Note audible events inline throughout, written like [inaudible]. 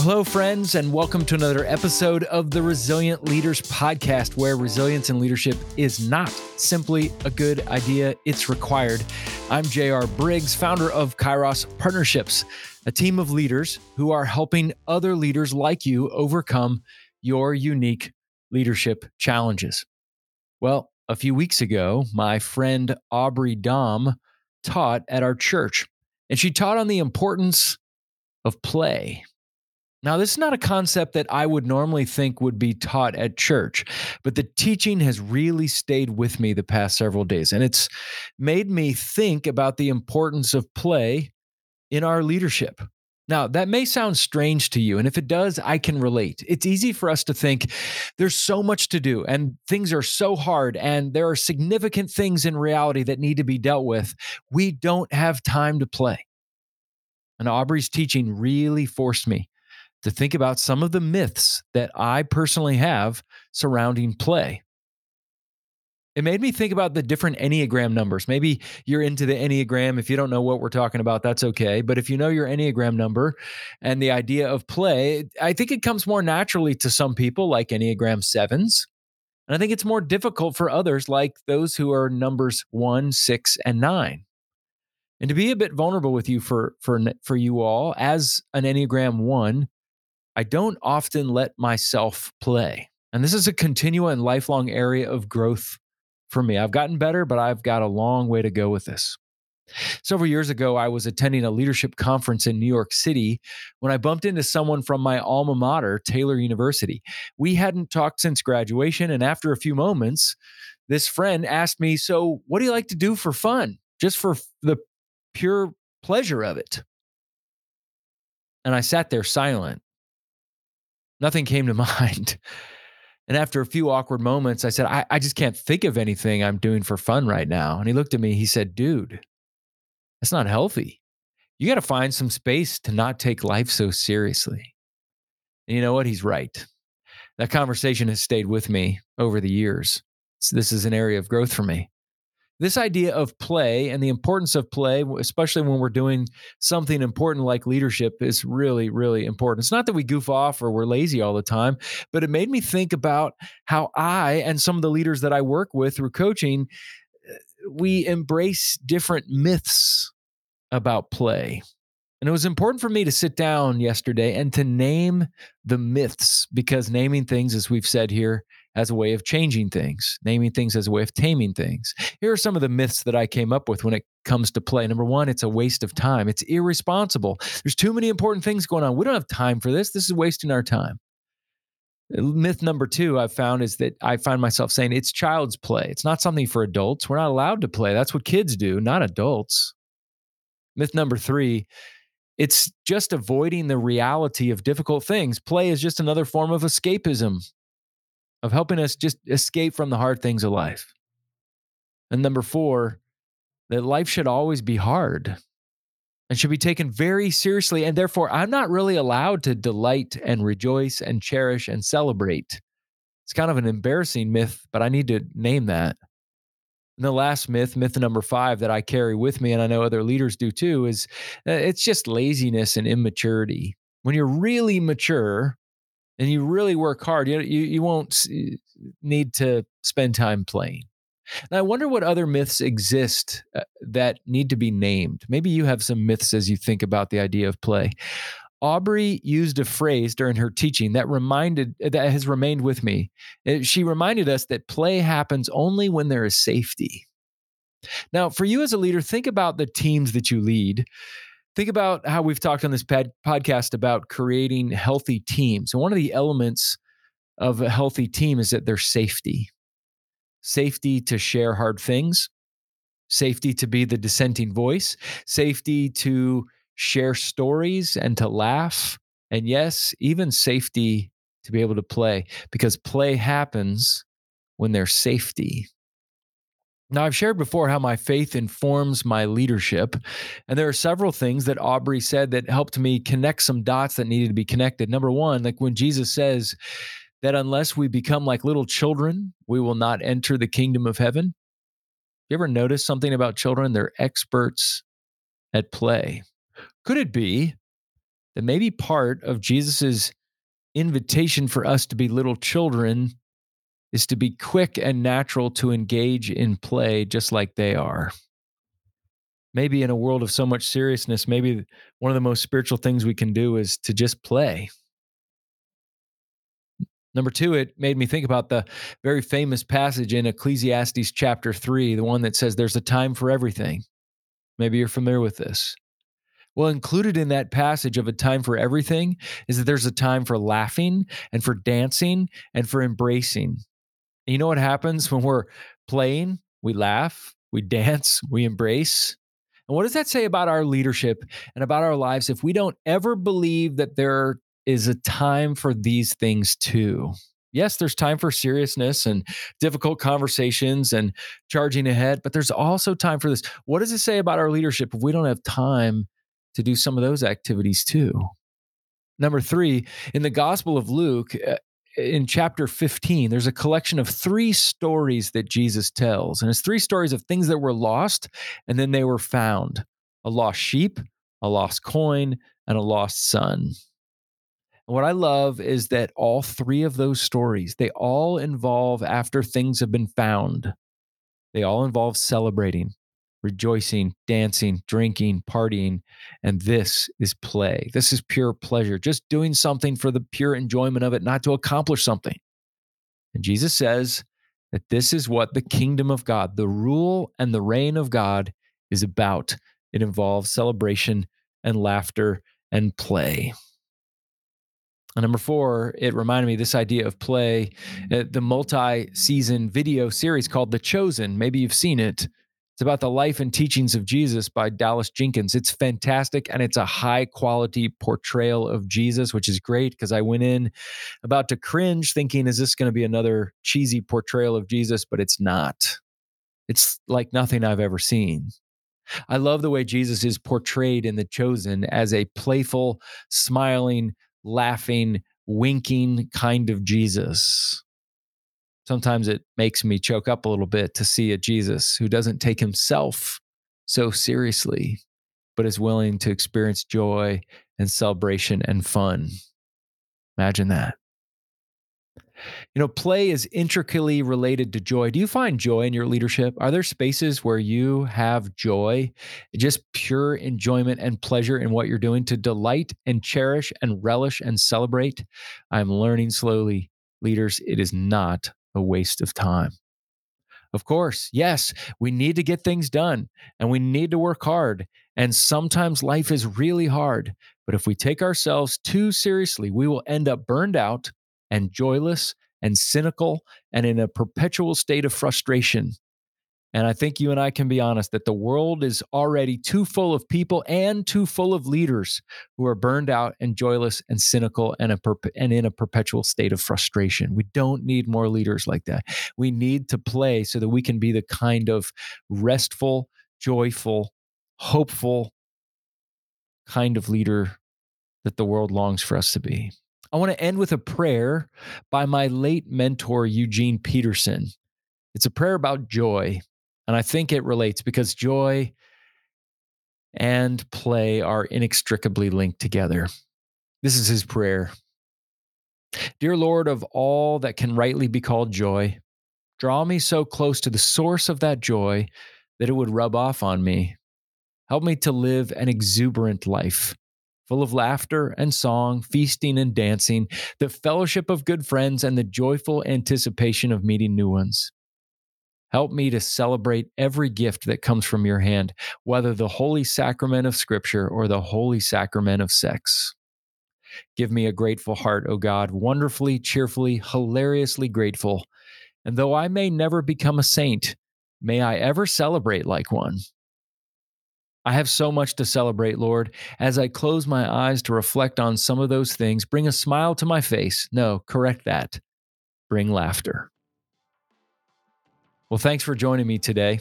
Well, hello, friends, and welcome to another episode of the Resilient Leaders Podcast, where resilience and leadership is not simply a good idea, it's required. I'm JR Briggs, founder of Kairos Partnerships, a team of leaders who are helping other leaders like you overcome your unique leadership challenges. Well, a few weeks ago, my friend Aubrey Dom taught at our church, and she taught on the importance of play. Now, this is not a concept that I would normally think would be taught at church, but the teaching has really stayed with me the past several days. And it's made me think about the importance of play in our leadership. Now, that may sound strange to you. And if it does, I can relate. It's easy for us to think there's so much to do and things are so hard and there are significant things in reality that need to be dealt with. We don't have time to play. And Aubrey's teaching really forced me to think about some of the myths that I personally have surrounding play. It made me think about the different Enneagram numbers. Maybe you're into the Enneagram. If you don't know what we're talking about, that's okay. But if you know your Enneagram number and the idea of play, I think it comes more naturally to some people, like Enneagram sevens. And I think it's more difficult for others, like those who are numbers one, six, and nine. And to be a bit vulnerable with you for for for you all as an Enneagram 1, I don't often let myself play. And this is a continual and lifelong area of growth for me. I've gotten better, but I've got a long way to go with this. Several years ago, I was attending a leadership conference in New York City when I bumped into someone from my alma mater, Taylor University. We hadn't talked since graduation, and after a few moments, this friend asked me, So, what do you like to do for fun? Just for the pure pleasure of it. And I sat there silent. Nothing came to [laughs] mind. And after a few awkward moments, I said, I, I just can't think of anything I'm doing for fun right now. And he looked at me, he said, Dude, that's not healthy. You got to find some space to not take life so seriously. And you know what? He's right. That conversation has stayed with me over the years. So this is an area of growth for me this idea of play and the importance of play, especially when we're doing something important like leadership, is really, really important. It's not that we goof off or we're lazy all the time, but it made me think about how I and some of the leaders that I work with through coaching, uh, we embrace different myths about play. And it was important for me to sit down yesterday and to name the myths because naming things, as we've said here, as a way of changing things, naming things as a way of taming things. Here are some of the myths that I came up with when it comes to play. Number one, it's a waste of time, it's irresponsible. There's too many important things going on. We don't have time for this. This is wasting our time. Uh, myth number two I've found is that I find myself saying it's child's play. It's not something for adults. We're not allowed to play. That's what kids do, not adults. Myth number three it's just avoiding the reality of difficult things. Play is just another form of escapism of helping us just escape from the hard things of life. And number four, that life should always be hard and should be taken very seriously. And therefore, I'm not really allowed to delight and rejoice and cherish and celebrate. It's kind of an embarrassing myth, but I need to name that. And the last myth, myth number five, that I carry with me, and I know other leaders do too, is uh, it's just laziness and immaturity. When you're really mature, and you really work hard, you, you, you won't need to spend time playing. And I wonder what other myths exist uh, that need to be named. Maybe you have some myths as you think about the idea of play. Aubrey used a phrase during her teaching that reminded that has remained with me. Uh, she reminded us that play happens only when there is safety. Now, for you as a leader, think about the teams that you lead think about how we've talked on this pad- podcast about creating healthy teams. And one of the elements of a healthy team is that there's safety safety to share hard things, safety to be the dissenting voice, safety to share stories and to laugh. And yes, even safety to be able to play because play happens when there's safety. Now, I've shared before how my faith informs my leadership. And there are several things that Aubrey said that helped me connect some dots that needed to be connected. Number one, like when Jesus says that unless we become like little children, we will not enter the kingdom of heaven. You ever notice something about children? They're experts at play. Could it be that maybe part of Jesus's invitation for us to be little children is to be quick and natural to engage in play just like they are. Maybe in a world of so much seriousness, maybe one of the most spiritual things we can do is to just play. Number two, it made me think about the very famous passage in Ecclesiastes chapter three, the one that says there's a time for everything. Maybe you're familiar with this. Well, included in that passage of a time for everything is that there's a time for laughing and for dancing and for embracing. And you know what happens when we're playing? We laugh, we dance, [laughs] we embrace. And what does that say about our leadership and about our lives if we don't ever believe that there is a time for these things too? Yes, there's time for seriousness and difficult conversations and charging ahead, but there's also time for this. What does it say about our leadership if we don't have time to do some of those activities too? Number three, in the Gospel of Luke, uh, in chapter 15, there's a collection of three stories that Jesus tells. And it's three stories of things that were lost and then they were found a lost sheep, a lost coin, and a lost son. And what I love is that all three of those stories, they all involve after things have been found. They all involve celebrating, rejoicing, dancing, drinking, partying. And this is play. This is pure pleasure, just doing something for the pure enjoyment of it, not to accomplish something. And Jesus says that this is what the kingdom of God, the rule and the reign of God, is about. It involves celebration and laughter and play. And number four, it reminded me this idea of play, uh, the multi season video series called The Chosen. Maybe you've seen it. It's about the life and teachings of Jesus by Dallas Jenkins. It's fantastic and it's a high quality portrayal of Jesus, which is great because I went in about to cringe thinking, is this going to be another cheesy portrayal of Jesus? But it's not. It's like nothing I've ever seen. I love the way Jesus is portrayed in The Chosen as a playful, smiling, laughing, winking kind of Jesus. Sometimes it makes me choke up a little bit to see a Jesus who doesn't take himself so seriously, but is willing to experience joy and celebration and fun. Imagine that. You know, play is intricately related to joy. Do you find joy in your leadership? Are there spaces where you have joy, just pure enjoyment and pleasure in what you're doing to delight and cherish and relish and celebrate? I'm learning slowly, leaders, it is not a waste of time. Of course, yes, we need to get things done and we need to work hard. And sometimes life is really hard. But if we take ourselves too seriously, we will end up burned out and joyless and cynical and in a perpetual state of frustration. And I think you and I can be honest that the world is already too full of people and too full of leaders who are burned out and joyless and cynical and, perp- and in a perpetual state of frustration. We don't need more leaders like that. We need to play so that we can be the kind of restful, joyful, hopeful kind of leader that the world longs for us to be. I want to end with a prayer by my late mentor, Eugene Peterson. It's a prayer about joy. And I think it relates because joy and play are inextricably linked together. This is his prayer Dear Lord of all that can rightly be called joy, draw me so close to the source of that joy that it would rub off on me. Help me to live an exuberant life full of laughter and song, feasting and dancing, the fellowship of good friends, and the joyful anticipation of meeting new ones. Help me to celebrate every gift that comes from your hand, whether the holy sacrament of Scripture or the holy sacrament of sex. Give me a grateful heart, O God, wonderfully, cheerfully, hilariously grateful. And though I may never become a saint, may I ever celebrate like one. I have so much to celebrate, Lord. As I close my eyes to reflect on some of those things, bring a smile to my face. No, correct that. Bring laughter. Well, thanks for joining me today.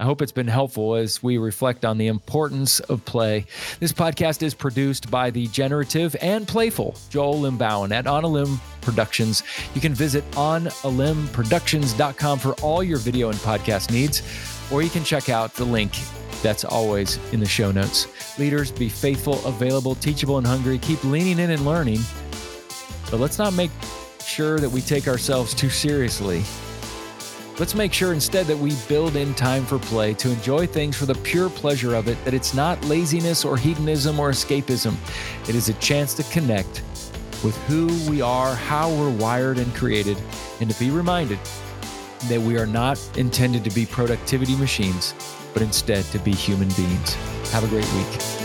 I hope it's been helpful as we reflect on the importance of play. This podcast is produced by the generative and playful Joel Limbauan at On a Limb Productions. You can visit onalimbproductions.com for all your video and podcast needs, or you can check out the link That's always in the show notes. Leaders, be faithful, available, teachable, and hungry. Keep leaning in and learning. But let's not make sure that we take ourselves too seriously. Let's make sure instead that we build in time for play to enjoy things for the pure pleasure of it, that it's not laziness or hedonism or escapism. It is a chance to connect with who we are, how we're wired and created, and to be reminded that we are not intended to be productivity machines, but instead to be human beings. Have a great week.